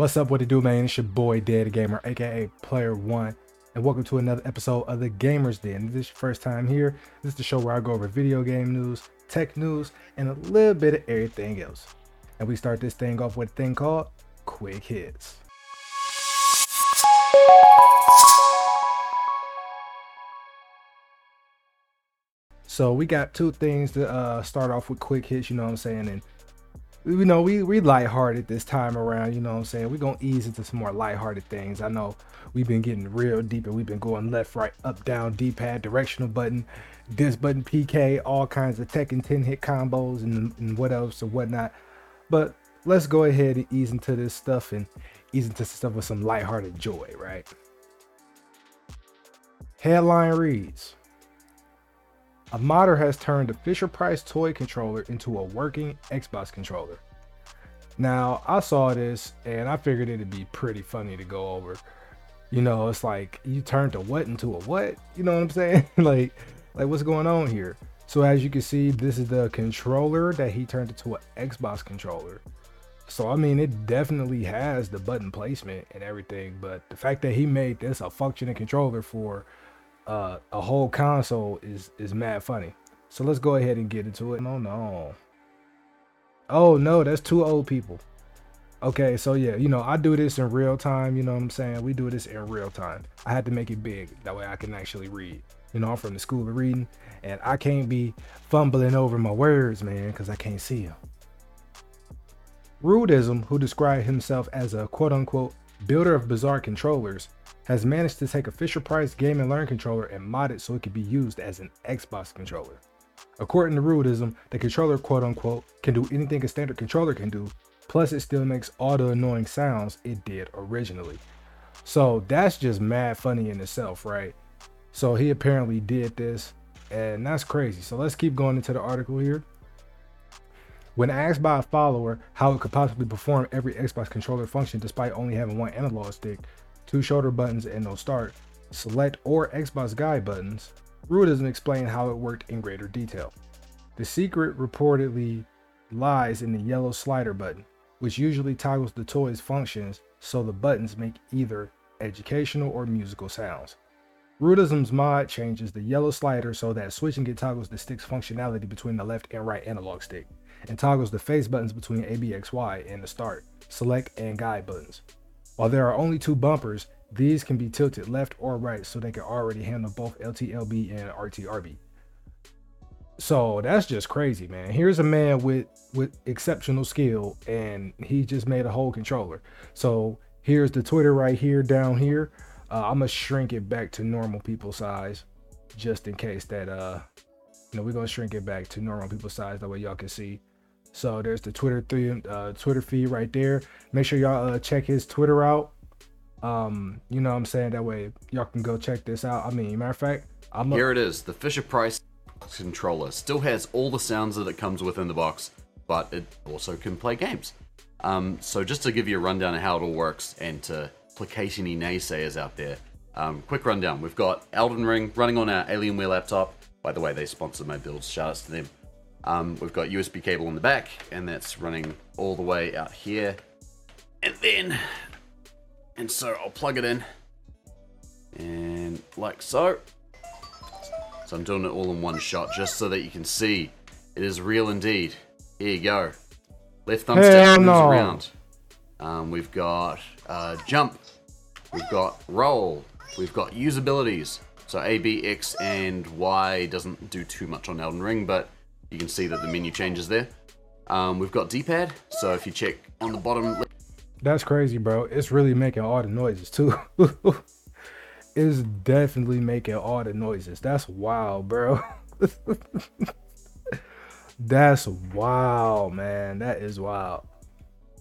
What's up, what it do, man? It's your boy Dead Gamer, aka Player One, and welcome to another episode of the Gamers Den. If this is your first time here. This is the show where I go over video game news, tech news, and a little bit of everything else. And we start this thing off with a thing called Quick Hits. So we got two things to uh, start off with quick hits, you know what I'm saying? And you know, we we lighthearted this time around, you know what I'm saying? We're gonna ease into some more lighthearted things. I know we've been getting real deep and we've been going left, right, up, down, D-pad, directional button, this button PK, all kinds of tech and 10 hit combos and, and what else or whatnot. But let's go ahead and ease into this stuff and ease into stuff with some lighthearted joy, right? Headline reads a modder has turned the Fisher Price toy controller into a working Xbox controller. Now, I saw this and I figured it'd be pretty funny to go over. You know, it's like you turned a what into a what? You know what I'm saying? like, like what's going on here? So as you can see, this is the controller that he turned into an Xbox controller. So I mean, it definitely has the button placement and everything, but the fact that he made this a functioning controller for uh, a whole console is is mad funny. So let's go ahead and get into it. No, no. Oh no, that's two old people. Okay, so yeah, you know, I do this in real time, you know what I'm saying? We do this in real time. I had to make it big, that way I can actually read. You know, I'm from the school of reading, and I can't be fumbling over my words, man, because I can't see them. Rudism, who described himself as a quote unquote builder of bizarre controllers, has managed to take a Fisher Price Game & Learn controller and mod it so it could be used as an Xbox controller. According to Rudism, the controller quote unquote can do anything a standard controller can do, plus it still makes all the annoying sounds it did originally. So that's just mad funny in itself, right? So he apparently did this, and that's crazy. So let's keep going into the article here. When asked by a follower how it could possibly perform every Xbox controller function despite only having one analog stick, two shoulder buttons, and no start, select or Xbox guide buttons, Rue doesn't explain how it worked in greater detail. The secret reportedly lies in the yellow slider button, which usually toggles the toy's functions so the buttons make either educational or musical sounds. Rudism's mod changes the yellow slider so that switching it toggles the stick's functionality between the left and right analog stick, and toggles the face buttons between ABXY and the start, select, and guide buttons. While there are only two bumpers, these can be tilted left or right so they can already handle both LTLB and RTRB. So that's just crazy, man. Here's a man with with exceptional skill and he just made a whole controller. So here's the Twitter right here down here. Uh, I'm gonna shrink it back to normal people size just in case that uh you know we're gonna shrink it back to normal people size that way y'all can see so there's the Twitter three uh, Twitter feed right there. Make sure y'all uh, check his Twitter out. Um, you know what I'm saying that way y'all can go check this out. I mean, matter of fact, I'm here. It is the Fisher Price controller. Still has all the sounds that it comes with in the box, but it also can play games. Um, so just to give you a rundown of how it all works and to placate any naysayers out there, um, quick rundown. We've got Elden Ring running on our Alienware laptop. By the way, they sponsored my builds. Shout outs to them. Um, we've got USB cable in the back, and that's running all the way out here. And then, and so I'll plug it in, and like so. So I'm doing it all in one shot, just so that you can see it is real indeed. Here you go. Left thumbstick moves no. around. Um, we've got uh, jump. We've got roll. We've got usabilities. So A, B, X, and Y doesn't do too much on Elden Ring, but you can see that the menu changes there. Um, we've got D-pad, so if you check on the bottom. That's crazy, bro. It's really making all the noises too. it's definitely making all the noises. That's wild, bro. that's wild, man. That is wild.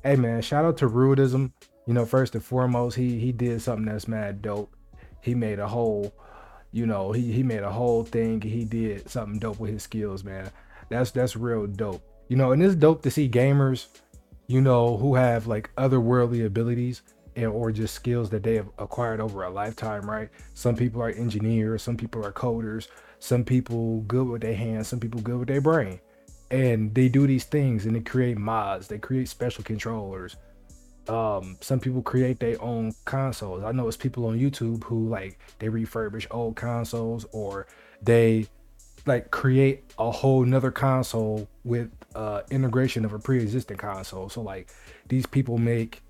Hey, man, shout out to Rudism. You know, first and foremost, he he did something that's mad dope. He made a whole, you know, he he made a whole thing. He did something dope with his skills, man. That's that's real dope. You know, and it's dope to see gamers, you know, who have like otherworldly abilities and or just skills that they have acquired over a lifetime, right? Some people are engineers, some people are coders, some people good with their hands, some people good with their brain. And they do these things and they create mods, they create special controllers. Um, some people create their own consoles. I know it's people on YouTube who like they refurbish old consoles or they like create a whole nother console with uh integration of a pre-existing console. So like these people make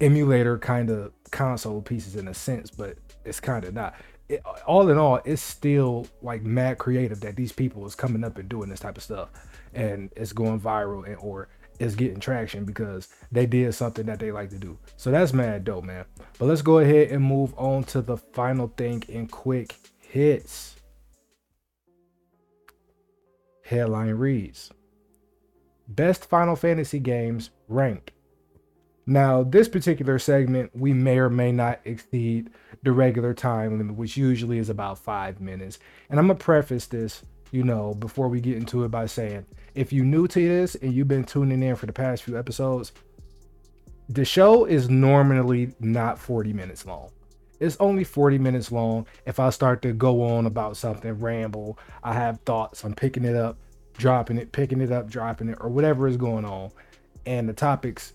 emulator kind of console pieces in a sense, but it's kind of not. It, all in all, it's still like mad creative that these people is coming up and doing this type of stuff, and it's going viral and or it's getting traction because they did something that they like to do. So that's mad dope, man. But let's go ahead and move on to the final thing in quick hits. Headline reads Best Final Fantasy games Ranked. now, this particular segment, we may or may not exceed the regular time limit, which usually is about five minutes. And I'm going to preface this, you know, before we get into it by saying if you're new to this and you've been tuning in for the past few episodes, the show is normally not 40 minutes long. It's only 40 minutes long. If I start to go on about something, ramble, I have thoughts, I'm picking it up, dropping it, picking it up, dropping it, or whatever is going on. And the topics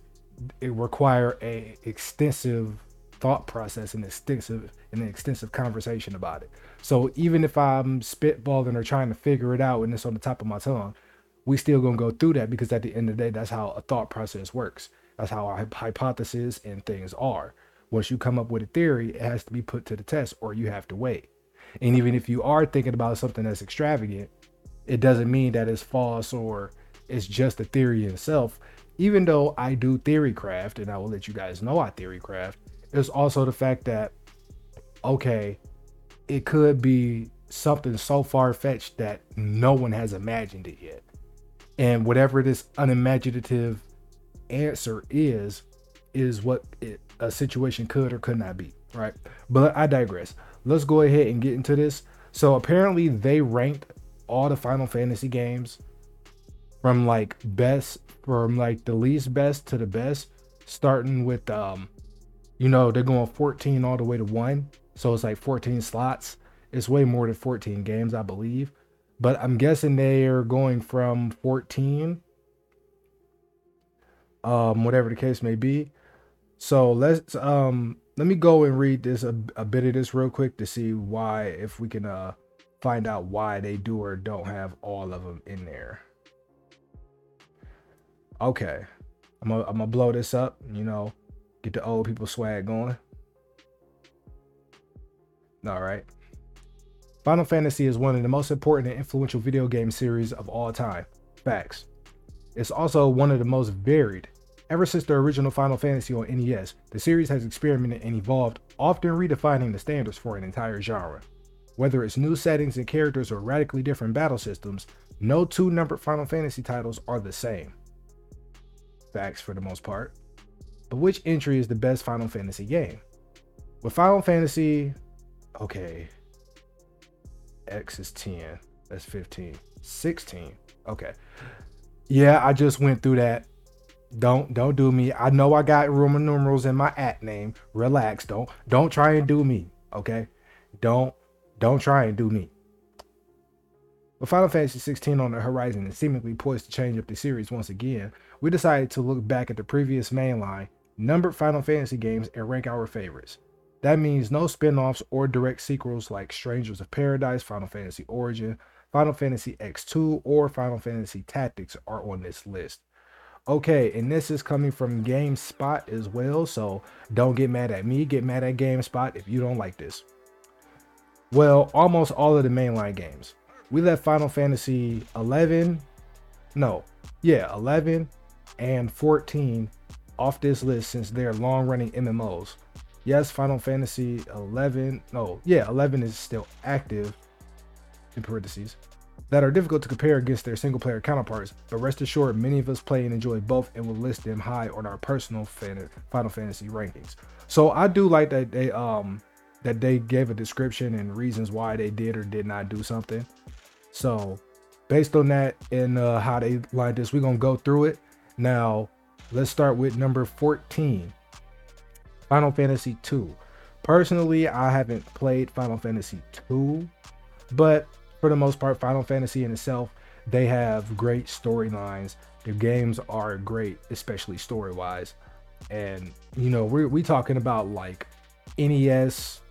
it require a extensive thought process and extensive and an extensive conversation about it. So even if I'm spitballing or trying to figure it out and it's on the top of my tongue, we still gonna go through that because at the end of the day, that's how a thought process works. That's how our hypothesis and things are. Once you come up with a theory, it has to be put to the test or you have to wait. And even if you are thinking about something that's extravagant, it doesn't mean that it's false or it's just a theory itself even though I do theory craft, and I will let you guys know I theory craft, is also the fact that, okay, it could be something so far fetched that no one has imagined it yet. And whatever this unimaginative answer is, is what it, a situation could or could not be, right? But I digress. Let's go ahead and get into this. So apparently they ranked all the Final Fantasy games from like best from like the least best to the best, starting with um, you know, they're going 14 all the way to one. So it's like 14 slots. It's way more than 14 games, I believe. But I'm guessing they are going from 14. Um, whatever the case may be. So let's um let me go and read this a, a bit of this real quick to see why if we can uh find out why they do or don't have all of them in there okay, I'm I'm gonna blow this up, you know, get the old people swag going. All right. Final Fantasy is one of the most important and influential video game series of all time. Facts. It's also one of the most varied. Ever since the original Final Fantasy on NES, the series has experimented and evolved, often redefining the standards for an entire genre. Whether it's new settings and characters or radically different battle systems, no two numbered Final Fantasy titles are the same facts for the most part. But which entry is the best Final Fantasy game? With Final Fantasy, okay, X is 10, that's 15, 16. Okay. Yeah, I just went through that. Don't don't do me. I know I got Roman numerals in my at name. Relax. Don't don't try and do me. Okay? Don't don't try and do me. With Final Fantasy 16 on the horizon and seemingly poised to change up the series once again, we decided to look back at the previous mainline, numbered Final Fantasy games, and rank our favorites. That means no spin offs or direct sequels like Strangers of Paradise, Final Fantasy Origin, Final Fantasy X2, or Final Fantasy Tactics are on this list. Okay, and this is coming from GameSpot as well, so don't get mad at me, get mad at GameSpot if you don't like this. Well, almost all of the mainline games we left Final Fantasy 11, no, yeah, 11 and 14 off this list since they're long running MMOs. Yes, Final Fantasy 11, no, yeah, 11 is still active in parentheses that are difficult to compare against their single player counterparts, but rest assured, many of us play and enjoy both and will list them high on our personal fan- Final Fantasy rankings. So I do like that they um that they gave a description and reasons why they did or did not do something. So, based on that and uh, how they lined this, we're gonna go through it. Now, let's start with number 14, Final Fantasy 2. Personally, I haven't played Final Fantasy 2, but for the most part, Final Fantasy in itself, they have great storylines. The games are great, especially story wise. And you know, we're we talking about like NES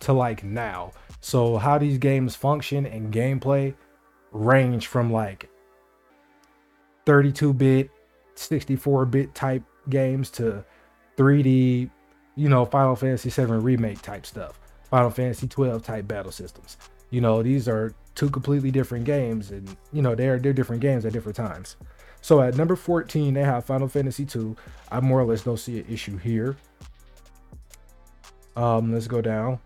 to like now. So how these games function and gameplay range from like 32-bit, 64-bit type games to 3D, you know, Final Fantasy 7 remake type stuff. Final Fantasy 12 type battle systems. You know, these are two completely different games and you know, they're they're different games at different times. So at number 14, they have Final Fantasy 2. I more or less don't see an issue here. Um, let's go down.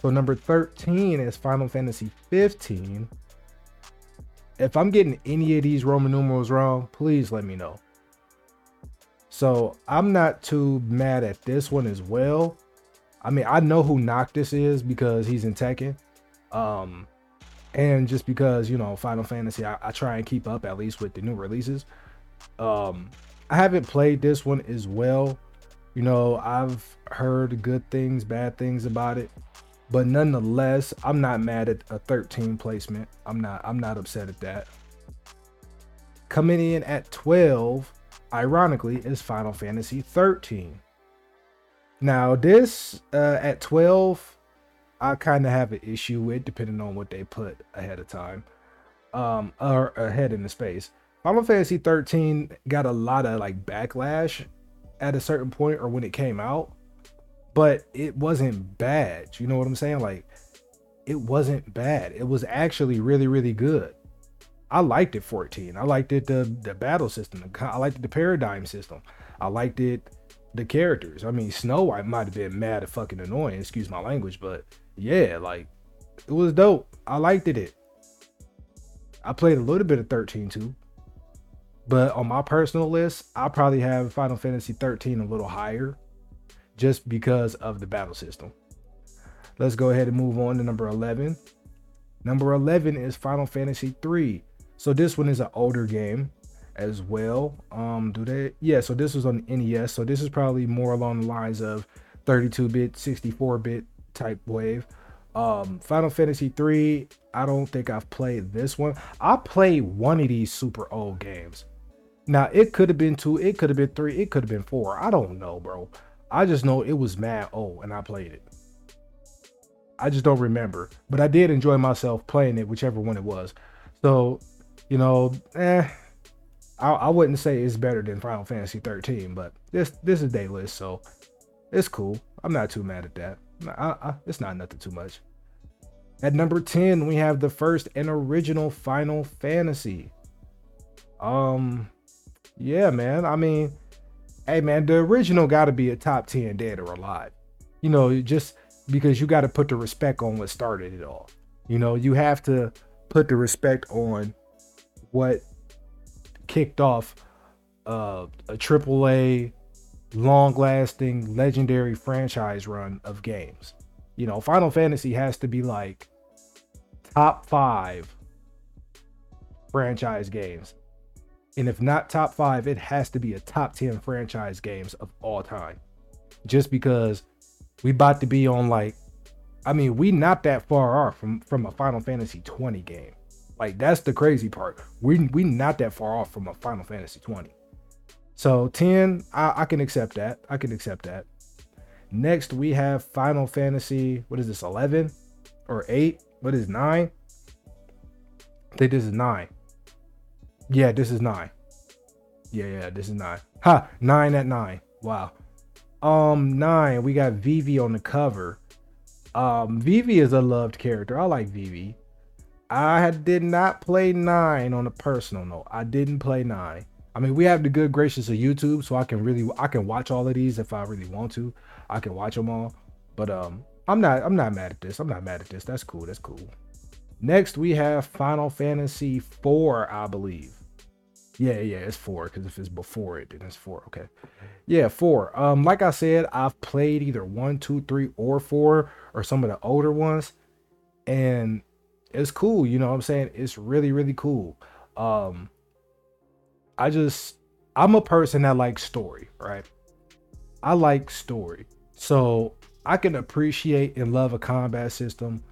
So number 13 is Final Fantasy 15. If I'm getting any of these Roman numerals wrong, please let me know. So I'm not too mad at this one as well. I mean, I know who Noctis is because he's in Tekken. Um, and just because, you know, Final Fantasy, I, I try and keep up at least with the new releases. Um, I haven't played this one as well. You know, I've heard good things, bad things about it. But nonetheless, I'm not mad at a 13 placement. I'm not I'm not upset at that. Coming in at 12, ironically, is Final Fantasy 13. Now, this uh, at 12, I kind of have an issue with, depending on what they put ahead of time, um, or ahead in the space. Final Fantasy 13 got a lot of like backlash at a certain point or when it came out but it wasn't bad. You know what I'm saying? Like it wasn't bad. It was actually really, really good. I liked it 14. I liked it the the battle system. I liked it, the paradigm system. I liked it the characters. I mean, Snow White might have been mad and fucking annoying, excuse my language, but yeah, like it was dope. I liked it. I played a little bit of 13 too. But on my personal list, I probably have Final Fantasy 13 a little higher just because of the battle system. Let's go ahead and move on to number 11. Number 11 is Final Fantasy 3. So this one is an older game as well. Um, do they? Yeah, so this was on NES. So this is probably more along the lines of 32-bit, 64-bit type wave. Um, Final Fantasy 3, I don't think I've played this one. I played one of these super old games. Now it could have been two, it could have been three, it could have been four. I don't know, bro. I just know it was mad old and I played it. I just don't remember, but I did enjoy myself playing it, whichever one it was. So, you know, eh, I, I wouldn't say it's better than Final Fantasy 13, but this this is day list, so it's cool. I'm not too mad at that. I, I, it's not nothing too much. At number 10, we have the first and original Final Fantasy. Um, yeah, man. I mean, hey man, the original got to be a top 10 dead or alive. You know, just because you got to put the respect on what started it all. You know, you have to put the respect on what kicked off uh, a AAA long lasting legendary franchise run of games. You know, Final Fantasy has to be like top five franchise games and if not top five, it has to be a top 10 franchise games of all time. Just because we about to be on like, I mean, we not that far off from, from a Final Fantasy 20 game. Like that's the crazy part. We we not that far off from a Final Fantasy 20. So 10, I, I can accept that. I can accept that. Next, we have Final Fantasy. What is this? 11 or 8? What is 9? I think this is 9. Yeah, this is nine. Yeah, yeah, this is nine. Ha, nine at nine. Wow. Um, nine. We got Vivi on the cover. Um, Vivi is a loved character. I like Vivi. I did not play nine on a personal note. I didn't play nine. I mean, we have the good gracious of YouTube, so I can really I can watch all of these if I really want to. I can watch them all. But um, I'm not I'm not mad at this. I'm not mad at this. That's cool. That's cool. Next, we have Final Fantasy 4, I believe. Yeah, yeah, it's four because if it's before it, then it's four. Okay. Yeah, four. Um, like I said, I've played either one, two, three, or four, or some of the older ones, and it's cool. You know what I'm saying? It's really, really cool. Um, I just I'm a person that likes story, right? I like story. So I can appreciate and love a combat system,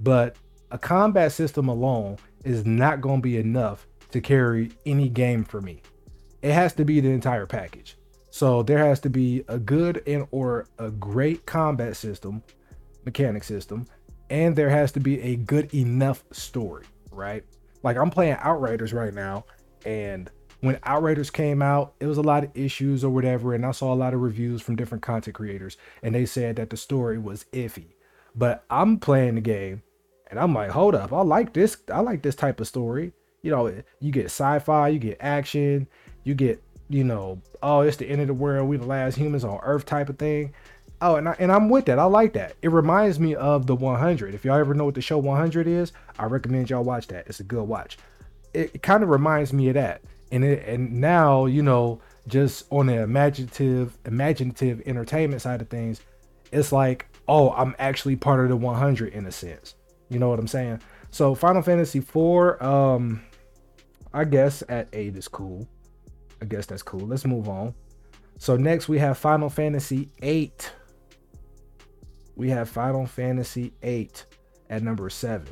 but a combat system alone is not going to be enough to carry any game for me. It has to be the entire package. So there has to be a good and or a great combat system, mechanic system, and there has to be a good enough story, right? Like I'm playing Outriders right now, and when Outriders came out, it was a lot of issues or whatever, and I saw a lot of reviews from different content creators, and they said that the story was iffy. But I'm playing the game, and I'm like, hold up, I like this. I like this type of story. You know, you get sci-fi, you get action, you get, you know, oh, it's the end of the world, we the last humans on Earth type of thing. Oh, and I, and I'm with that. I like that. It reminds me of the 100. If y'all ever know what the show 100 is, I recommend y'all watch that. It's a good watch. It, it kind of reminds me of that. And it and now you know just on the imaginative imaginative entertainment side of things, it's like oh I'm actually part of the 100 in a sense. You know what I'm saying? So Final Fantasy 4, um, I guess at eight is cool. I guess that's cool. Let's move on. So next we have Final Fantasy 8 we have Final Fantasy 8 at number 7.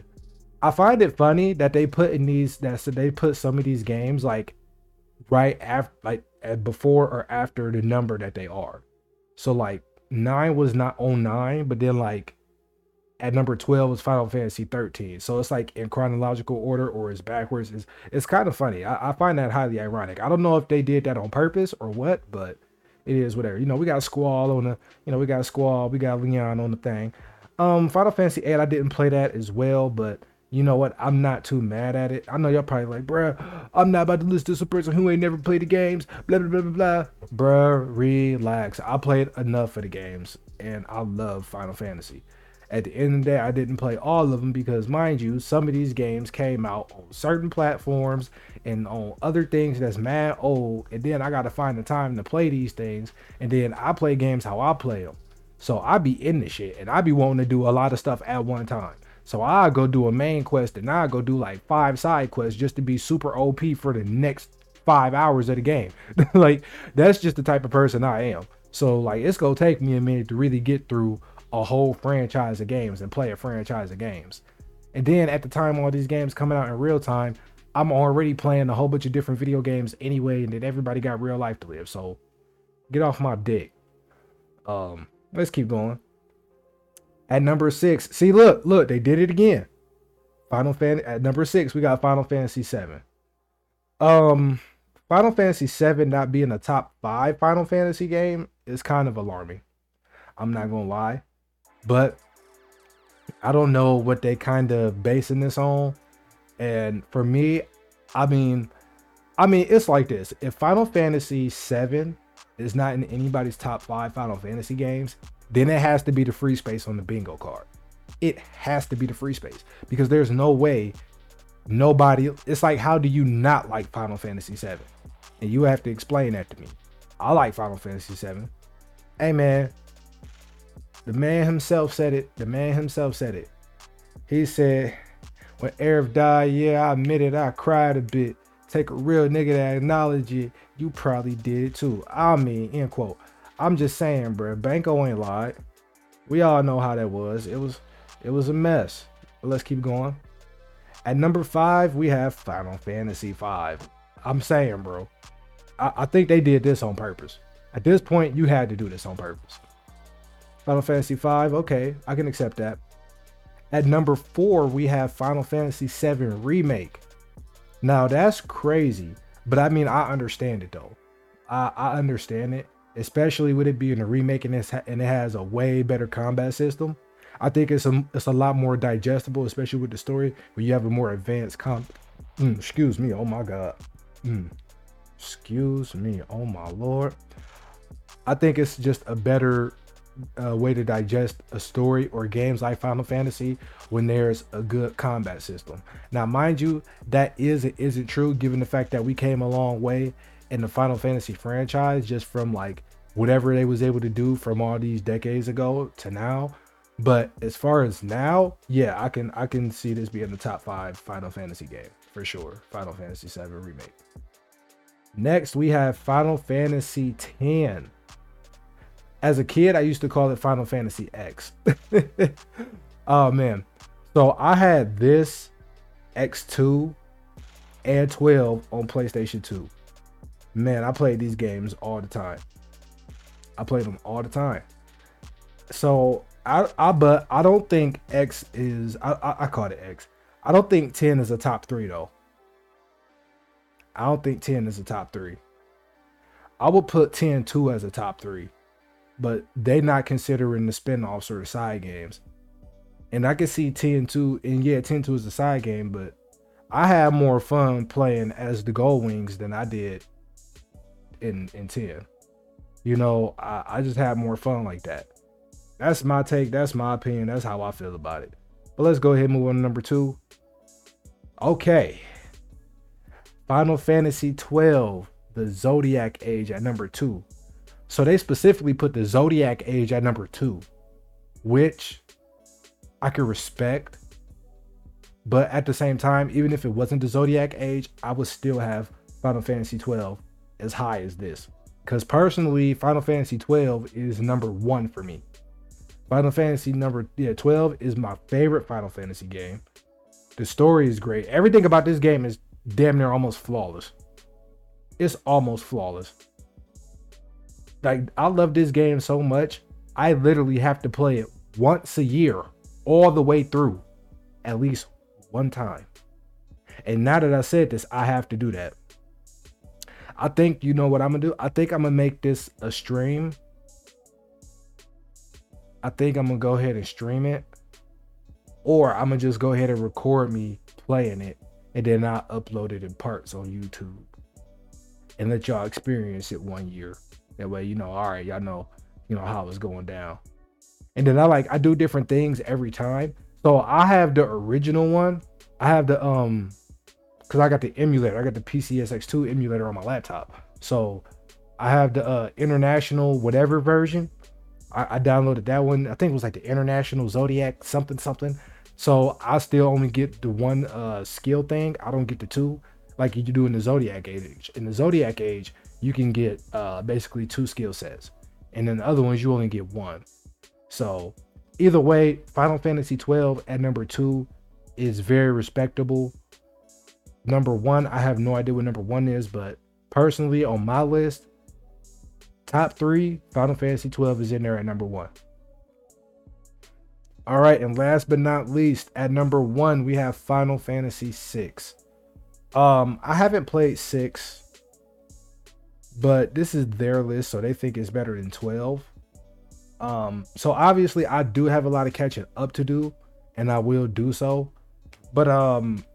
I find it funny that they put in these that they put some of these games like right after like before or after the number that they are. So like 9 was not on 9, but then like at number 12 was Final Fantasy 13. So it's like in chronological order or it's backwards. It's, it's kind of funny. I, I find that highly ironic. I don't know if they did that on purpose or what, but it is whatever. You know, we got Squall on the, you know, we got Squall, we got Leon on the thing. Um, Final Fantasy 8, I didn't play that as well, but you know what? I'm not too mad at it. I know y'all probably like, bruh, I'm not about to list this a person who ain't never played the games, blah, blah, blah, blah, blah. Bruh, relax. I played enough of the games, and I love Final Fantasy. At the end of the day, I didn't play all of them because, mind you, some of these games came out on certain platforms and on other things that's mad old. And then I got to find the time to play these things. And then I play games how I play them. So I be in the shit and I be wanting to do a lot of stuff at one time. So I go do a main quest and I go do like five side quests just to be super OP for the next five hours of the game. like that's just the type of person I am. So like it's gonna take me a minute to really get through a whole franchise of games and play a franchise of games. And then at the time all these games coming out in real time, I'm already playing a whole bunch of different video games anyway, and then everybody got real life to live. So get off my dick. Um, let's keep going. At number six, see, look, look, they did it again. Final Fan at number six, we got Final Fantasy VII. Um, Final Fantasy VII not being a top five Final Fantasy game is kind of alarming. I'm not gonna lie. But I don't know what they kind of basing this on. And for me, I mean, I mean, it's like this. If Final Fantasy 7 is not in anybody's top five Final Fantasy games, then it has to be the free space on the bingo card. It has to be the free space because there's no way nobody. It's like, how do you not like Final Fantasy VII? And you have to explain that to me. I like Final Fantasy VII. Hey man, the man himself said it. The man himself said it. He said, when Aerith died, yeah, I admit it, I cried a bit. Take a real nigga to acknowledge it. You probably did it too. I mean, end quote. I'm just saying, bro. Banco ain't lied. We all know how that was. It was it was a mess. But let's keep going. At number five, we have Final Fantasy V. I'm saying, bro. I, I think they did this on purpose. At this point, you had to do this on purpose. Final Fantasy V. Okay, I can accept that. At number four, we have Final Fantasy VII Remake. Now that's crazy, but I mean I understand it though. I, I understand it, especially with it being a remake and, and it has a way better combat system. I think it's a it's a lot more digestible, especially with the story where you have a more advanced comp. Mm, excuse me, oh my god. Mm, excuse me, oh my lord. I think it's just a better uh, way to digest a story or games like Final Fantasy when there's a good combat system. Now, mind you, that is isn't true given the fact that we came a long way in the Final Fantasy franchise just from like whatever they was able to do from all these decades ago to now. But as far as now, yeah, I can I can see this being the top five Final Fantasy game for sure. Final Fantasy VII remake. Next, we have Final Fantasy X as a kid, I used to call it Final Fantasy X. oh man. So I had this X2 and 12 on PlayStation 2. Man, I played these games all the time. I played them all the time. So I, I but I don't think X is I, I, I call it X. I don't think 10 is a top three though. I don't think 10 is a top three. I would put 10 2 as a top three, but they not considering the spin-offs or the side games. And I can see 10 2, and yeah, 10 2 is a side game, but I had more fun playing as the Gullwings than I did in in 10. You know, I, I just had more fun like that. That's my take. That's my opinion. That's how I feel about it. But let's go ahead and move on to number two. Okay. Final Fantasy 12, the Zodiac Age at number two. So they specifically put the Zodiac Age at number two, which I could respect. But at the same time, even if it wasn't the Zodiac Age, I would still have Final Fantasy 12 as high as this. Because personally, Final Fantasy 12 is number one for me. Final Fantasy number yeah 12 is my favorite Final Fantasy game. The story is great. Everything about this game is damn near almost flawless. It's almost flawless. Like I love this game so much, I literally have to play it once a year, all the way through, at least one time. And now that I said this, I have to do that. I think you know what I'm gonna do. I think I'm gonna make this a stream I think I'm gonna go ahead and stream it, or I'm gonna just go ahead and record me playing it, and then I upload it in parts on YouTube, and let y'all experience it one year. That way, you know, all right, y'all know, you know how it's going down. And then I like I do different things every time. So I have the original one. I have the um, cause I got the emulator. I got the PCSX2 emulator on my laptop. So I have the uh, international whatever version I, I downloaded that one. I think it was like the International Zodiac something something. So I still only get the one uh, skill thing. I don't get the two like you do in the Zodiac Age. In the Zodiac Age, you can get uh, basically two skill sets, and then the other ones you only get one. So either way, Final Fantasy 12 at number two is very respectable. Number one, I have no idea what number one is, but personally on my list, Top three, Final Fantasy 12 is in there at number one. All right, and last but not least, at number one, we have Final Fantasy 6. Um, I haven't played six, but this is their list, so they think it's better than 12. Um, so obviously I do have a lot of catching up to do, and I will do so. But um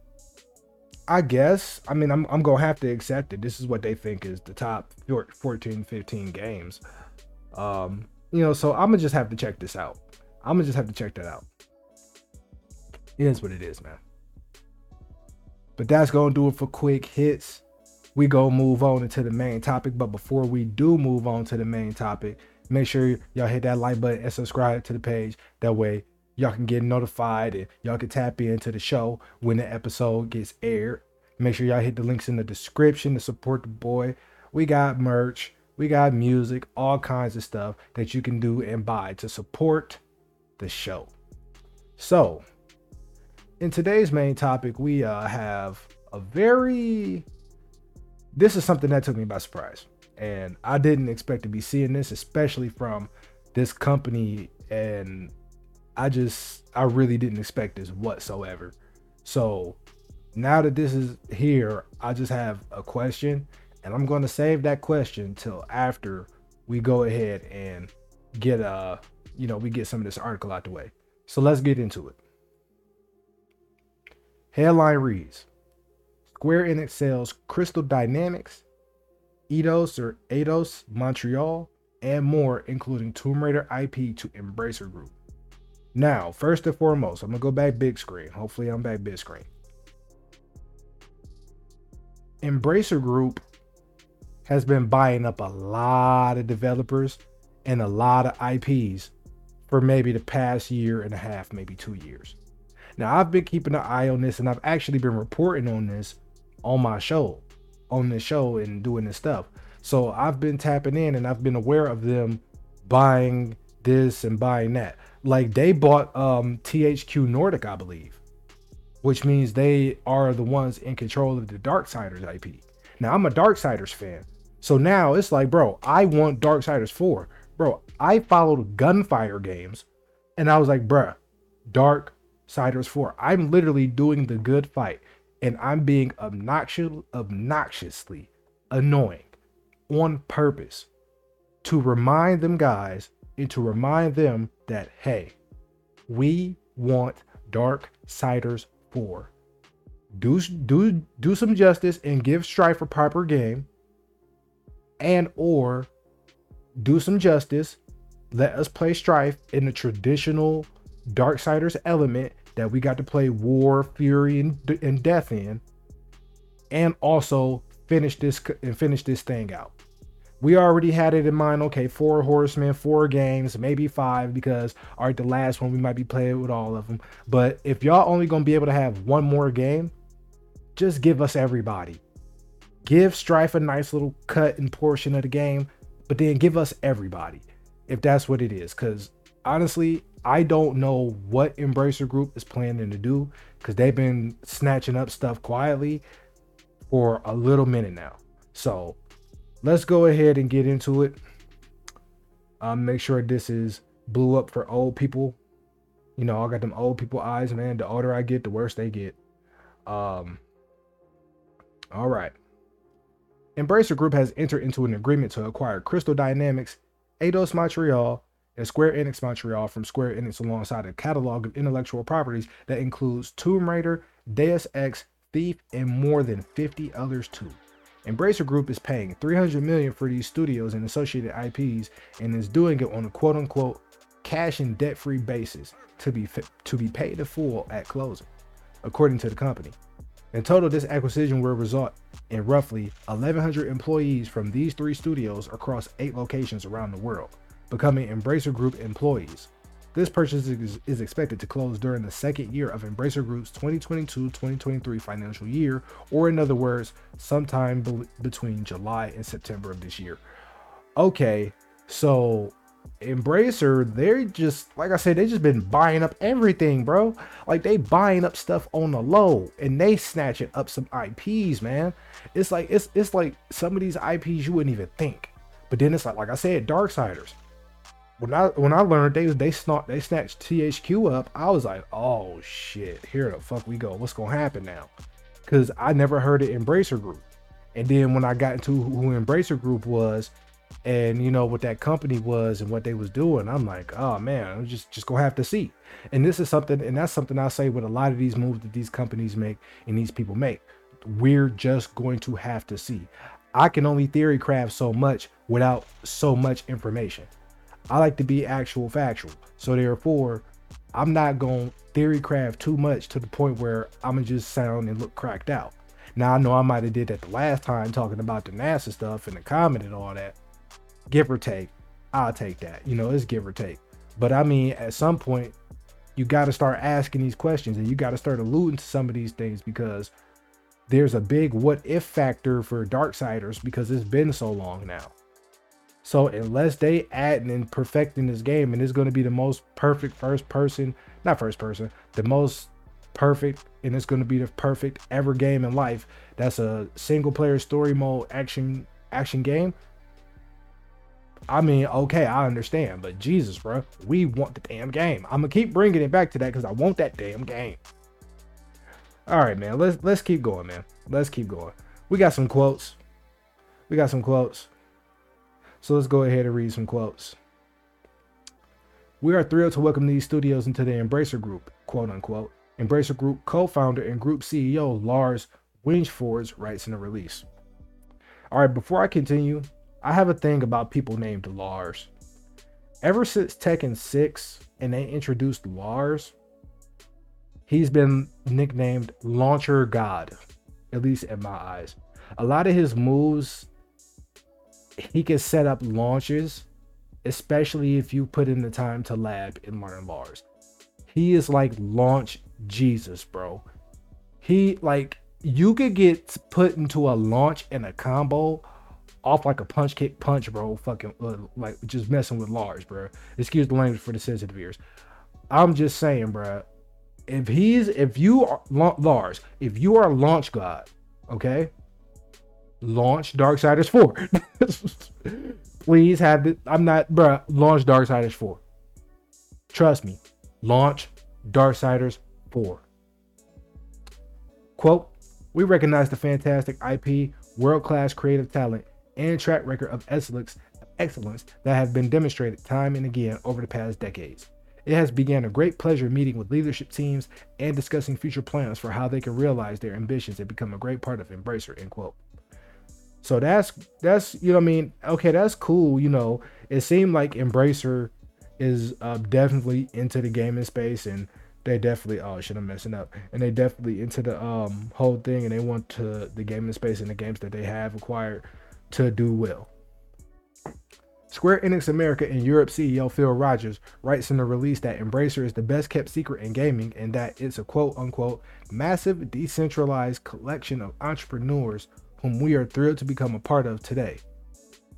I guess. I mean, I'm, I'm going to have to accept it. This is what they think is the top 14, 15 games. Um, you know, so I'm going to just have to check this out. I'm going to just have to check that out. It is what it is, man. But that's going to do it for quick hits. We go move on into the main topic. But before we do move on to the main topic, make sure y'all hit that like button and subscribe to the page. That way y'all can get notified and y'all can tap into the show when the episode gets aired. Make sure y'all hit the links in the description to support the boy. We got merch, we got music, all kinds of stuff that you can do and buy to support the show. So, in today's main topic, we uh, have a very. This is something that took me by surprise. And I didn't expect to be seeing this, especially from this company and I just I really didn't expect this whatsoever. So now that this is here, I just have a question, and I'm going to save that question till after we go ahead and get uh you know we get some of this article out the way. So let's get into it. Headline reads: Square Enix sells Crystal Dynamics, Eidos or Eidos Montreal, and more, including Tomb Raider IP to Embracer Group. Now, first and foremost, I'm gonna go back big screen. Hopefully, I'm back big screen. Embracer Group has been buying up a lot of developers and a lot of IPs for maybe the past year and a half, maybe two years. Now, I've been keeping an eye on this and I've actually been reporting on this on my show, on this show and doing this stuff. So I've been tapping in and I've been aware of them buying this and buying that. Like they bought um THQ Nordic, I believe, which means they are the ones in control of the Darksiders IP. Now I'm a Darksiders fan. So now it's like, bro, I want Darksiders 4. bro, I followed gunfire games and I was like, bruh, Dark Siders 4. I'm literally doing the good fight and I'm being obnoxious, obnoxiously annoying on purpose to remind them guys and to remind them that, hey, we want Dark Siders 4. Do, do, do some justice and give Strife a proper game and or do some justice. Let us play Strife in the traditional Darksiders element that we got to play War, Fury, and, and Death in, and also finish this and finish this thing out. We already had it in mind. Okay, four horsemen, four games, maybe five, because all right, the last one we might be playing with all of them. But if y'all only gonna be able to have one more game, just give us everybody. Give Strife a nice little cut and portion of the game but then give us everybody if that's what it is. Because honestly, I don't know what Embracer Group is planning to do because they've been snatching up stuff quietly for a little minute now. So let's go ahead and get into it. Um, make sure this is blew up for old people. You know, I got them old people eyes, man. The older I get, the worse they get. Um, all right. Embracer Group has entered into an agreement to acquire Crystal Dynamics, Eidos Montreal, and Square Enix Montreal from Square Enix alongside a catalog of intellectual properties that includes Tomb Raider, Deus Ex, Thief, and more than 50 others too. Embracer Group is paying 300 million for these studios and associated IPs and is doing it on a quote-unquote cash and debt-free basis to be to be paid in full at closing, according to the company. In total, this acquisition will result in roughly 1,100 employees from these three studios across eight locations around the world, becoming Embracer Group employees. This purchase is, expected to close during the second year of Embracer Group's 2022-2023 financial year, or in other words, sometime be- between July and September of this year. Okay, so Embracer, they're just like I said, they just been buying up everything, bro. Like they buying up stuff on the low and they snatching up some IPs, man. It's like it's it's like some of these IPs you wouldn't even think. But then it's like like I said, Darksiders. When I when I learned they they snort they snatched THQ up, I was like, oh shit, here the fuck we go. What's gonna happen now? Cause I never heard of Embracer Group. And then when I got into who Embracer Group was, and you know what that company was and what they was doing i'm like oh man i'm just just gonna have to see and this is something and that's something i say with a lot of these moves that these companies make and these people make we're just going to have to see i can only theory craft so much without so much information i like to be actual factual so therefore i'm not going to theory craft too much to the point where i'm gonna just sound and look cracked out now i know i might have did that the last time talking about the nasa stuff and the comet and all that give or take. I'll take that. You know, it's give or take. But I mean, at some point, you got to start asking these questions and you got to start alluding to some of these things because there's a big what if factor for Darksiders because it's been so long now. So unless they add and perfecting this game, and it's going to be the most perfect first person, not first person, the most perfect, and it's going to be the perfect ever game in life. That's a single player story mode action action game. I mean, okay, I understand, but Jesus, bro, we want the damn game. I'm gonna keep bringing it back to that because I want that damn game. All right, man. Let's let's keep going, man. Let's keep going. We got some quotes. We got some quotes. So let's go ahead and read some quotes. We are thrilled to welcome these studios into the Embracer Group, quote unquote. Embracer Group co-founder and group CEO Lars Wingefors writes in a release. All right, before I continue, I have a thing about people named Lars. Ever since Tekken 6 and they introduced Lars, he's been nicknamed Launcher God, at least in my eyes. A lot of his moves, he can set up launches, especially if you put in the time to lab and learn Lars. He is like launch Jesus, bro. He like you could get put into a launch and a combo off like a punch kick punch, bro. Fucking uh, like just messing with Lars, bro. Excuse the language for the sensitive ears. I'm just saying, bro. If he's if you are Lars, if you are a launch god, okay, launch Darksiders 4. Please have the. I'm not, bruh. Launch Darksiders 4. Trust me. Launch Darksiders 4. Quote, we recognize the fantastic IP, world class creative talent, and track record of excellence, excellence that have been demonstrated time and again over the past decades. It has begun a great pleasure meeting with leadership teams and discussing future plans for how they can realize their ambitions and become a great part of Embracer. End quote. So that's that's you know what I mean? Okay that's cool you know. It seemed like Embracer is uh, definitely into the gaming space and they definitely oh shit I'm messing up. And they definitely into the um whole thing and they want to the gaming space and the games that they have acquired to do well. Square Enix America and Europe CEO Phil Rogers writes in the release that Embracer is the best kept secret in gaming and that it's a quote unquote massive decentralized collection of entrepreneurs whom we are thrilled to become a part of today.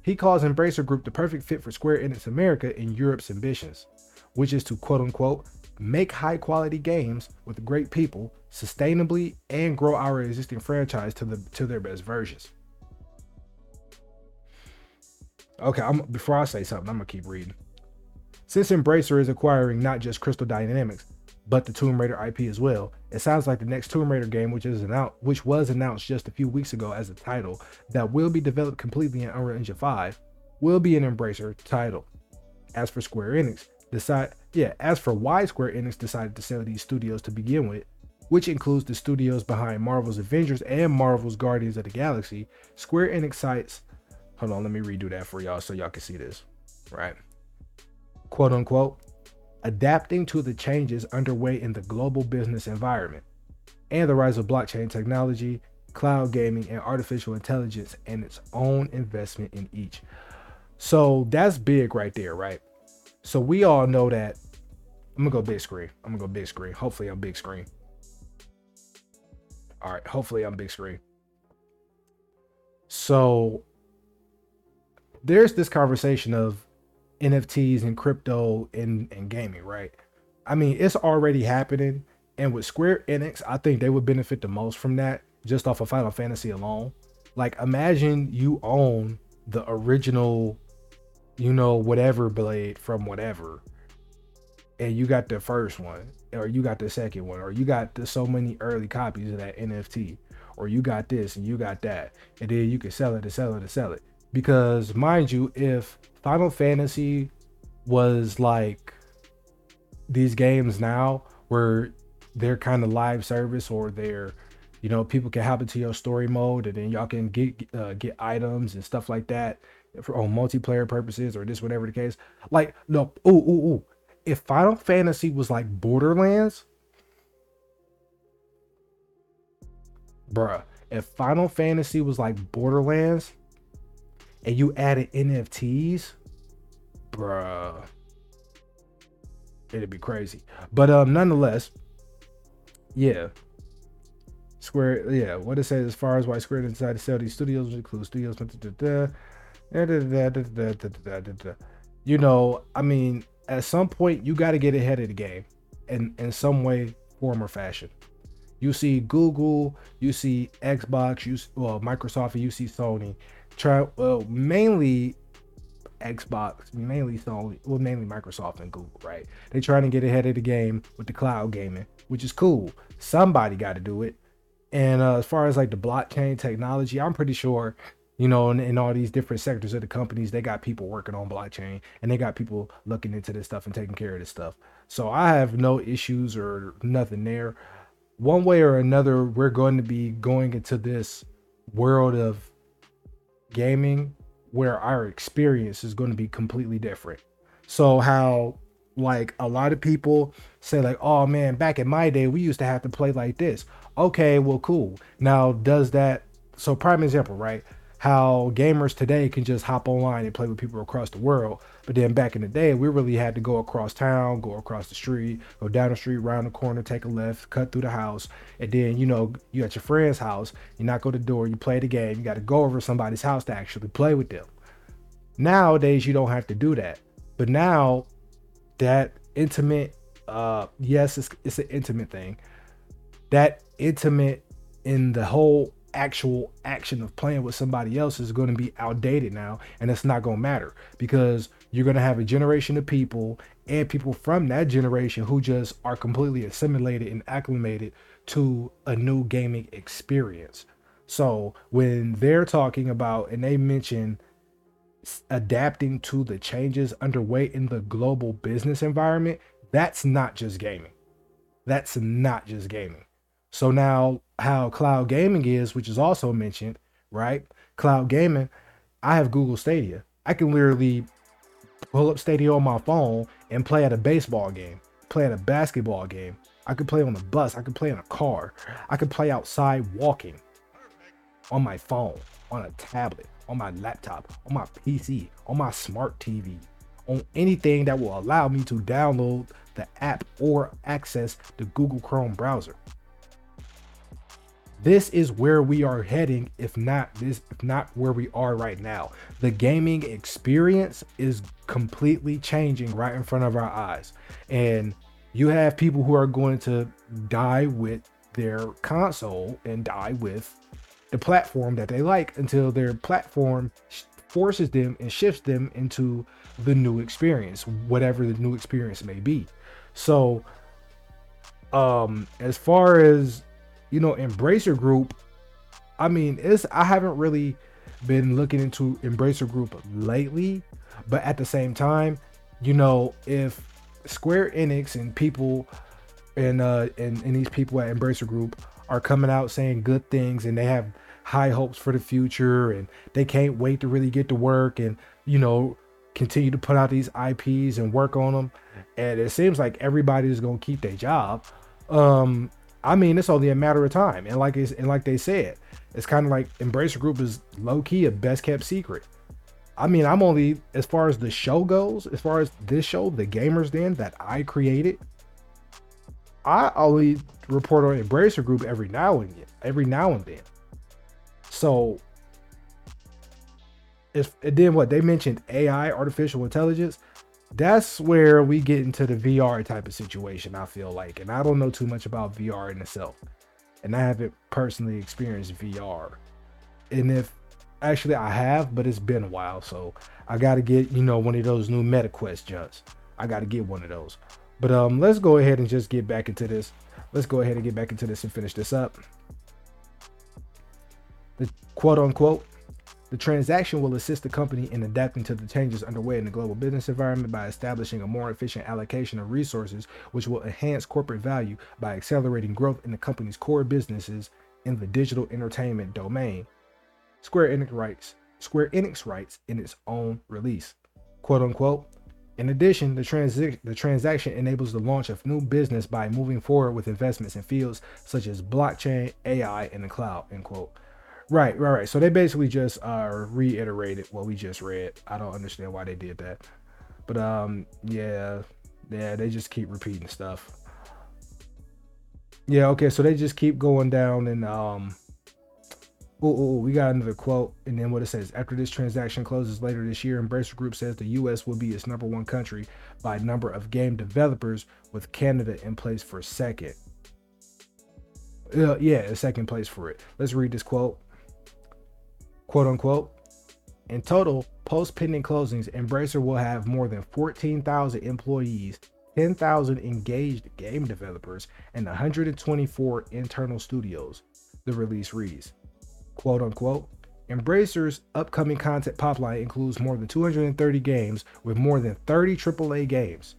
He calls Embracer Group the perfect fit for Square Enix America and Europe's ambitions, which is to quote unquote make high quality games with great people sustainably and grow our existing franchise to the to their best versions. Okay, I'm, before I say something, I'm gonna keep reading. Since Embracer is acquiring not just Crystal Dynamics, but the Tomb Raider IP as well, it sounds like the next Tomb Raider game, which is announced, which was announced just a few weeks ago as a title that will be developed completely in Unreal Engine 5, will be an Embracer title. As for Square Enix, decide yeah, as for why Square Enix decided to sell these studios to begin with, which includes the studios behind Marvel's Avengers and Marvel's Guardians of the Galaxy, Square Enix cites Hold on, let me redo that for y'all so y'all can see this. Right. Quote unquote, adapting to the changes underway in the global business environment and the rise of blockchain technology, cloud gaming, and artificial intelligence, and its own investment in each. So that's big right there, right? So we all know that. I'm gonna go big screen. I'm gonna go big screen. Hopefully, I'm big screen. All right, hopefully, I'm big screen. So there's this conversation of NFTs and crypto and, and gaming, right? I mean, it's already happening. And with Square Enix, I think they would benefit the most from that just off of Final Fantasy alone. Like, imagine you own the original, you know, whatever blade from whatever, and you got the first one, or you got the second one, or you got the, so many early copies of that NFT, or you got this and you got that, and then you can sell it to sell it to sell it because mind you if final fantasy was like these games now where they're kind of live service or they're you know people can hop into your story mode and then y'all can get uh, get items and stuff like that for on multiplayer purposes or this whatever the case. Like no ooh ooh ooh. If final fantasy was like borderlands bruh if final fantasy was like borderlands and you added NFTs, bruh, it'd be crazy. But um, nonetheless, yeah. Square, yeah, what it says as far as why Square decided to sell these studios, include studios, you know, I mean, at some point you got to get ahead of the game in in some way, form, or fashion. You see Google, you see Xbox, you well Microsoft, and you see Sony try well mainly Xbox, mainly Sony, well mainly Microsoft and Google, right? They trying to get ahead of the game with the cloud gaming, which is cool. Somebody got to do it. And uh, as far as like the blockchain technology, I'm pretty sure, you know, in, in, all these different sectors of the companies, they got people working on blockchain and they got people looking into this stuff and taking care of this stuff. So I have no issues or nothing there. One way or another, we're going to be going into this world of gaming where our experience is going to be completely different. So how like a lot of people say like, "Oh man, back in my day we used to have to play like this." Okay, well cool. Now does that so prime example, right? How gamers today can just hop online and play with people across the world. But then back in the day, we really had to go across town, go across the street, go down the street, round the corner, take a left, cut through the house, and then you know you at your friend's house, you knock on the door, you play the game, you got to go over somebody's house to actually play with them. Nowadays, you don't have to do that. But now that intimate, uh, yes, it's, it's an intimate thing. That intimate in the whole actual action of playing with somebody else is going to be outdated now and it's not going to matter because you're going to have a generation of people and people from that generation who just are completely assimilated and acclimated to a new gaming experience. So when they're talking about and they mention adapting to the changes underway in the global business environment, that's not just gaming. That's not just gaming. So now how cloud gaming is, which is also mentioned, right? Cloud gaming, I have Google Stadia. I can literally pull up Stadia on my phone and play at a baseball game, play at a basketball game. I could play on the bus, I could play in a car. I could play outside walking on my phone, on a tablet, on my laptop, on my PC, on my smart TV, on anything that will allow me to download the app or access the Google Chrome browser. This is where we are heading, if not this, if not where we are right now. The gaming experience is completely changing right in front of our eyes. And you have people who are going to die with their console and die with the platform that they like until their platform forces them and shifts them into the new experience, whatever the new experience may be. So, um, as far as you know, Embracer Group, I mean, it's I haven't really been looking into Embracer Group lately, but at the same time, you know, if Square Enix and people and uh and, and these people at Embracer Group are coming out saying good things and they have high hopes for the future and they can't wait to really get to work and you know continue to put out these IPs and work on them and it seems like everybody's going to keep their job um I mean, it's only a matter of time. And like and like they said, it's kind of like Embracer Group is low key a best kept secret. I mean, I'm only as far as the show goes, as far as this show, the Gamers Den that I created. I only report on Embracer Group every now and then, every now and then. So, if and then what they mentioned AI, artificial intelligence that's where we get into the VR type of situation, I feel like. And I don't know too much about VR in itself. And I haven't personally experienced VR. And if actually I have, but it's been a while. So I gotta get, you know, one of those new MetaQuest jumps. I gotta get one of those. But um let's go ahead and just get back into this. Let's go ahead and get back into this and finish this up. The quote unquote the transaction will assist the company in adapting to the changes underway in the global business environment by establishing a more efficient allocation of resources, which will enhance corporate value by accelerating growth in the company's core businesses in the digital entertainment domain. Square Enix writes, Square Enix writes in its own release, quote unquote. In addition, the, transi- the transaction enables the launch of new business by moving forward with investments in fields such as blockchain, AI, and the cloud, end quote. Right, right, right. So they basically just uh reiterated what we just read. I don't understand why they did that. But um yeah, yeah, they just keep repeating stuff. Yeah, okay, so they just keep going down and um Oh, we got another quote, and then what it says: After this transaction closes later this year, Embracer Group says the U.S. will be its number one country by number of game developers, with Canada in place for second. Uh, yeah, second place for it. Let's read this quote quote unquote. In total, post pending closings, Embracer will have more than 14,000 employees, 10,000 engaged game developers, and 124 internal studios. The release reads, quote unquote. Embracer's upcoming content pipeline includes more than 230 games with more than 30 AAA games.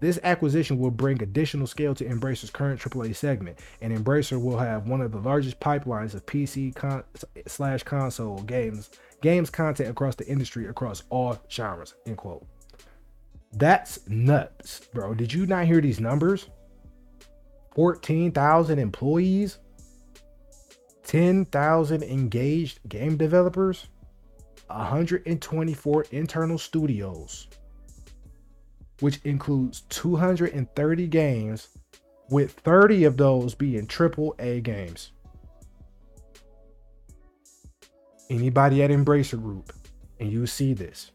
This acquisition will bring additional scale to Embracer's current AAA segment, and Embracer will have one of the largest pipelines of PC con- slash console games games content across the industry across all genres. End quote. That's nuts, bro. Did you not hear these numbers? 14,000 employees, 10,000 engaged game developers, 124 internal studios which includes 230 games, with 30 of those being triple A games. Anybody at Embracer Group, and you see this.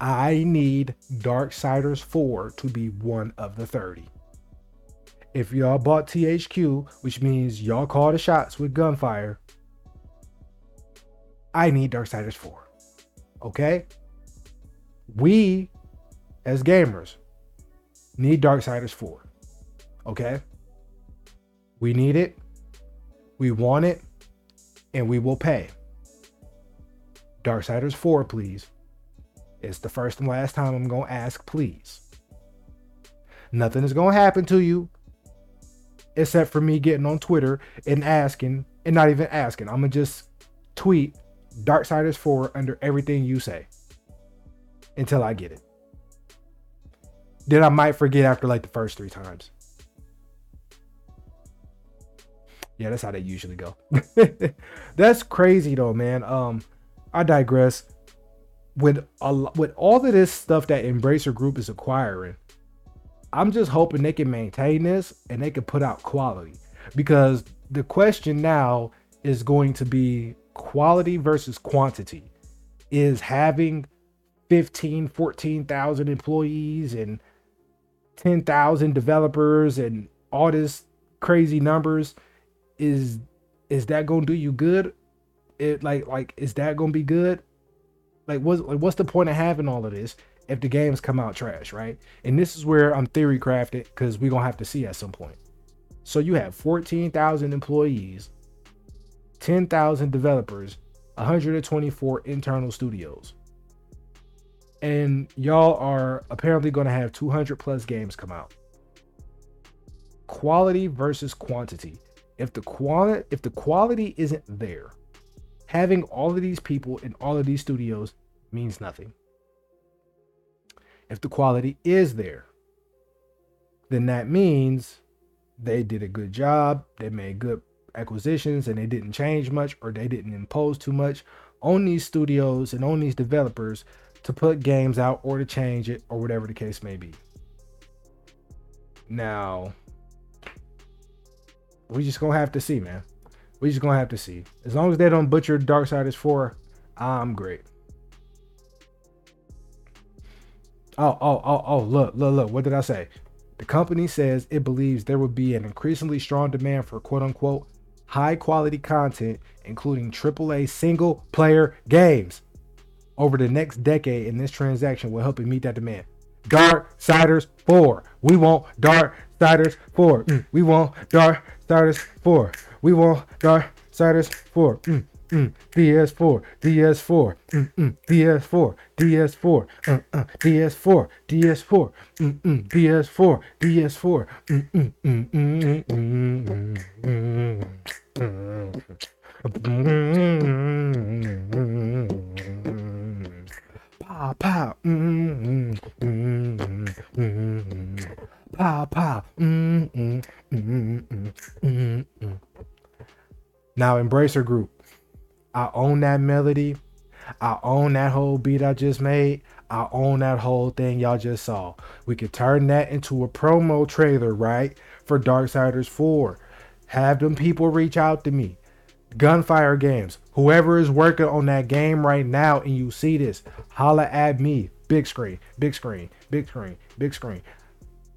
I need Darksiders 4 to be one of the 30. if y'all bought THQ, which means y'all call the shots with gunfire, I need Darksiders 4. Okay? We, as gamers, need Darksiders 4. Okay? We need it. We want it. And we will pay. Darksiders 4, please. It's the first and last time I'm going to ask, please. Nothing is going to happen to you except for me getting on Twitter and asking, and not even asking. I'm going to just tweet Darksiders 4 under everything you say until I get it. Then I might forget after like the first three times. Yeah, that's how they usually go. that's crazy though, man. Um, I digress. With a with all of this stuff that Embracer Group is acquiring, I'm just hoping they can maintain this and they can put out quality. Because the question now is going to be quality versus quantity. Is having 15, 14,000 employees and 10,000 developers and all this crazy numbers is is that going to do you good? It like like is that going to be good? Like what's like what's the point of having all of this if the games come out trash, right? And this is where I'm theory crafted cuz we're going to have to see at some point. So you have 14,000 employees, 10,000 developers, 124 internal studios and y'all are apparently going to have 200 plus games come out. Quality versus quantity. If the quality if the quality isn't there, having all of these people in all of these studios means nothing. If the quality is there, then that means they did a good job, they made good acquisitions and they didn't change much or they didn't impose too much on these studios and on these developers to put games out or to change it or whatever the case may be. Now, we just gonna have to see, man. We just gonna have to see. As long as they don't butcher Darksiders 4, I'm great. Oh, oh, oh, oh, look, look, look. What did I say? The company says it believes there will be an increasingly strong demand for quote unquote high quality content, including AAA single player games over the next decade, and this transaction will help it meet that demand. Darksiders 4. We want Dark Siders 4. Mm. We want Dark Siders 4. We want Dark Siders 4. Mm. Mm. DS4, DS4, Mm-mm. DS4, DS4, uh-uh. DS4, DS4, Mm-mm. DS4, DS4. Mm-mm. Mm-mm. Pow pow. Mm, mm, mm, pow pow. Now, Embracer Group. I own that melody. I own that whole beat I just made. I own that whole thing y'all just saw. We could turn that into a promo trailer, right? For Darksiders 4. Have them people reach out to me. Gunfire Games. Whoever is working on that game right now and you see this, holla at me. Big screen, big screen, big screen, big screen.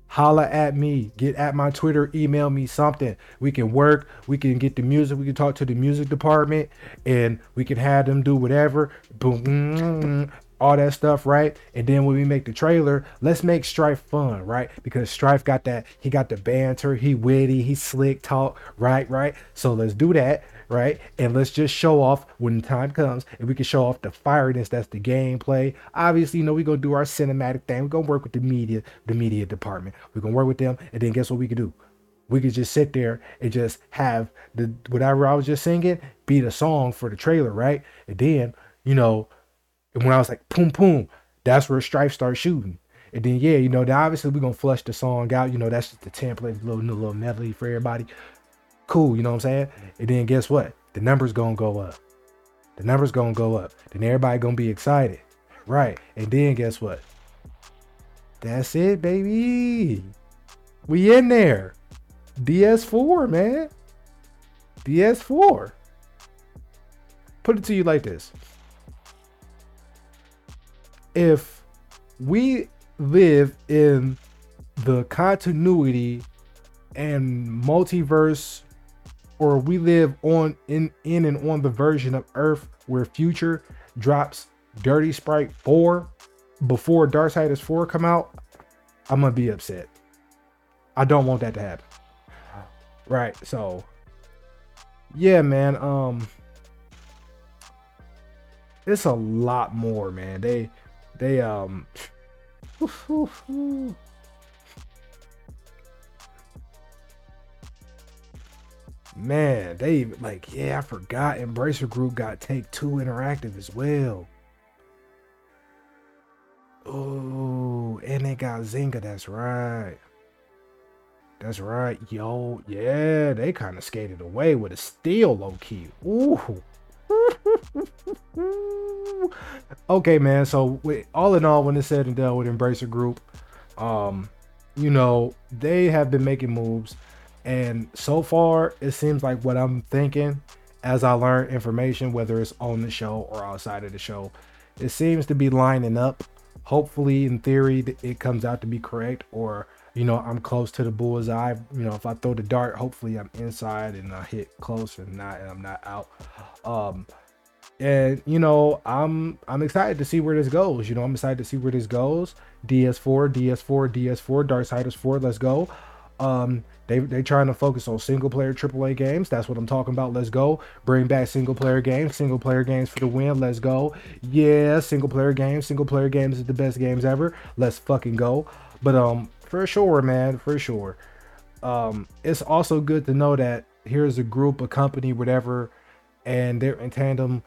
Holla at me. Get at my Twitter, email me something. We can work. We can get the music. We can talk to the music department and we can have them do whatever. Boom, all that stuff, right? And then when we make the trailer, let's make Strife fun, right? Because Strife got that, he got the banter, he witty, he slick talk, right? Right? So let's do that right? And let's just show off when the time comes, and we can show off the fireness that's the gameplay. Obviously, you know, we're gonna do our cinematic thing. We're gonna work with the media, the media department. We're gonna work with them, and then guess what we can do? We could just sit there and just have the whatever I was just singing be the song for the trailer, right? And then, you know, when I was like, boom, boom, that's where Strife starts shooting. And then yeah, you know, obviously we're gonna flush the song out. You know, that's just the template, a little little medley for everybody. Cool, you know what I'm saying? And then guess what? The numbers gonna go up. The numbers gonna go up. Then everybody gonna be excited. Right. And then guess what? That's it, baby. We in there. DS4, man. DS4. Put it to you like this. If we live in the continuity and multiverse or we live on in in and on the version of Earth where Future drops Dirty Sprite 4 before Darksiders 4 come out, I'm gonna be upset. I don't want that to happen. Right, so yeah, man. Um it's a lot more, man. They they um man, they like, yeah, I forgot Embracer Group got Take Two Interactive as well. Oh, and they got Zynga, that's right. That's right. Yo, yeah, they kind of skated away with a steal low key. Ooh. okay, man. So, with, all in all, when it's said and done with Embracer Group, um, you know, they have been making moves. And so far, it seems like what I'm thinking as I learn information, whether it's on the show or outside of the show, it seems to be lining up. Hopefully, in theory, it comes out to be correct, or you know, I'm close to the bullseye. You know, if I throw the dart, hopefully I'm inside and I hit close and not, and I'm not out. Um, and you know, I'm I'm excited to see where this goes. You know, I'm excited to see where this goes. DS4, DS4, DS4, Darksiders 4. Let's go. Um, they they trying to focus on single player AAA games. That's what I'm talking about. Let's go. Bring back single player games. Single player games for the win. Let's go. Yeah, single player games. Single player games is the best games ever. Let's fucking go. But um, for sure, man, for sure. Um, it's also good to know that here's a group, a company, whatever, and they're in tandem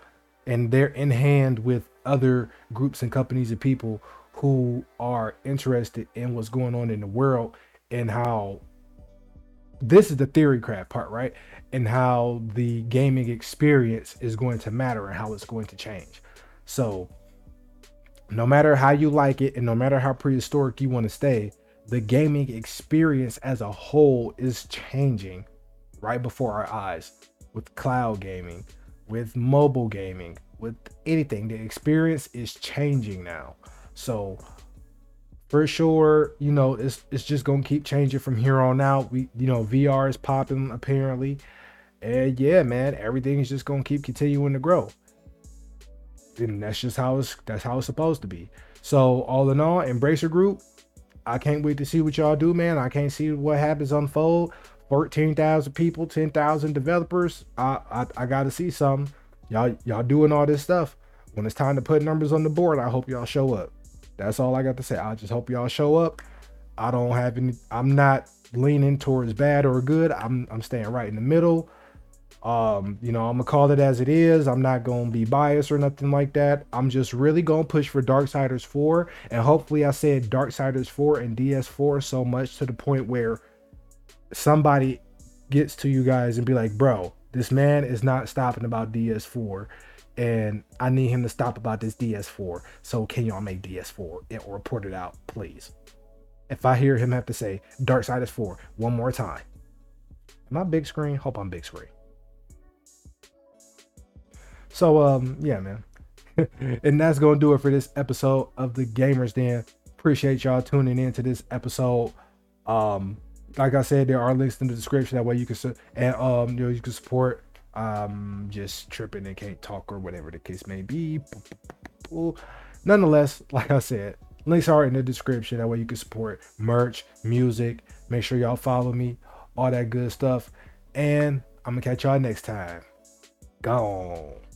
and they're in hand with other groups and companies and people who are interested in what's going on in the world and how this is the theory craft part, right? And how the gaming experience is going to matter and how it's going to change. So, no matter how you like it and no matter how prehistoric you want to stay, the gaming experience as a whole is changing right before our eyes with cloud gaming, with mobile gaming, with anything. The experience is changing now. So, for sure, you know, it's it's just gonna keep changing from here on out. We, you know, VR is popping apparently, and yeah, man, everything is just gonna keep continuing to grow. And that's just how it's that's how it's supposed to be. So all in all, Embracer Group, I can't wait to see what y'all do, man. I can't see what happens unfold. Fourteen thousand people, ten thousand developers. I, I I gotta see some. Y'all y'all doing all this stuff. When it's time to put numbers on the board, I hope y'all show up. That's all I got to say. I just hope y'all show up. I don't have any. I'm not leaning towards bad or good. I'm I'm staying right in the middle. Um, you know, I'm gonna call it as it is. I'm not gonna be biased or nothing like that. I'm just really gonna push for Darksiders 4, and hopefully, I said Darksiders 4 and DS4 so much to the point where somebody gets to you guys and be like, bro, this man is not stopping about DS4 and I need him to stop about this DS4. So can y'all make DS4 or report it out, please? If I hear him have to say Darksiders 4 one more time, am I big screen? Hope I'm big screen. So um, yeah, man. and that's gonna do it for this episode of the Gamers Den. Appreciate y'all tuning in to this episode. Um, like I said, there are links in the description that way you can and um, you know, you can support um just tripping and can't talk or whatever the case may be. Nonetheless like i said links are in the description. That way you can support merch music. Make sure y'all follow me all that good stuff. And i'm gonna catch y'all next time. Gone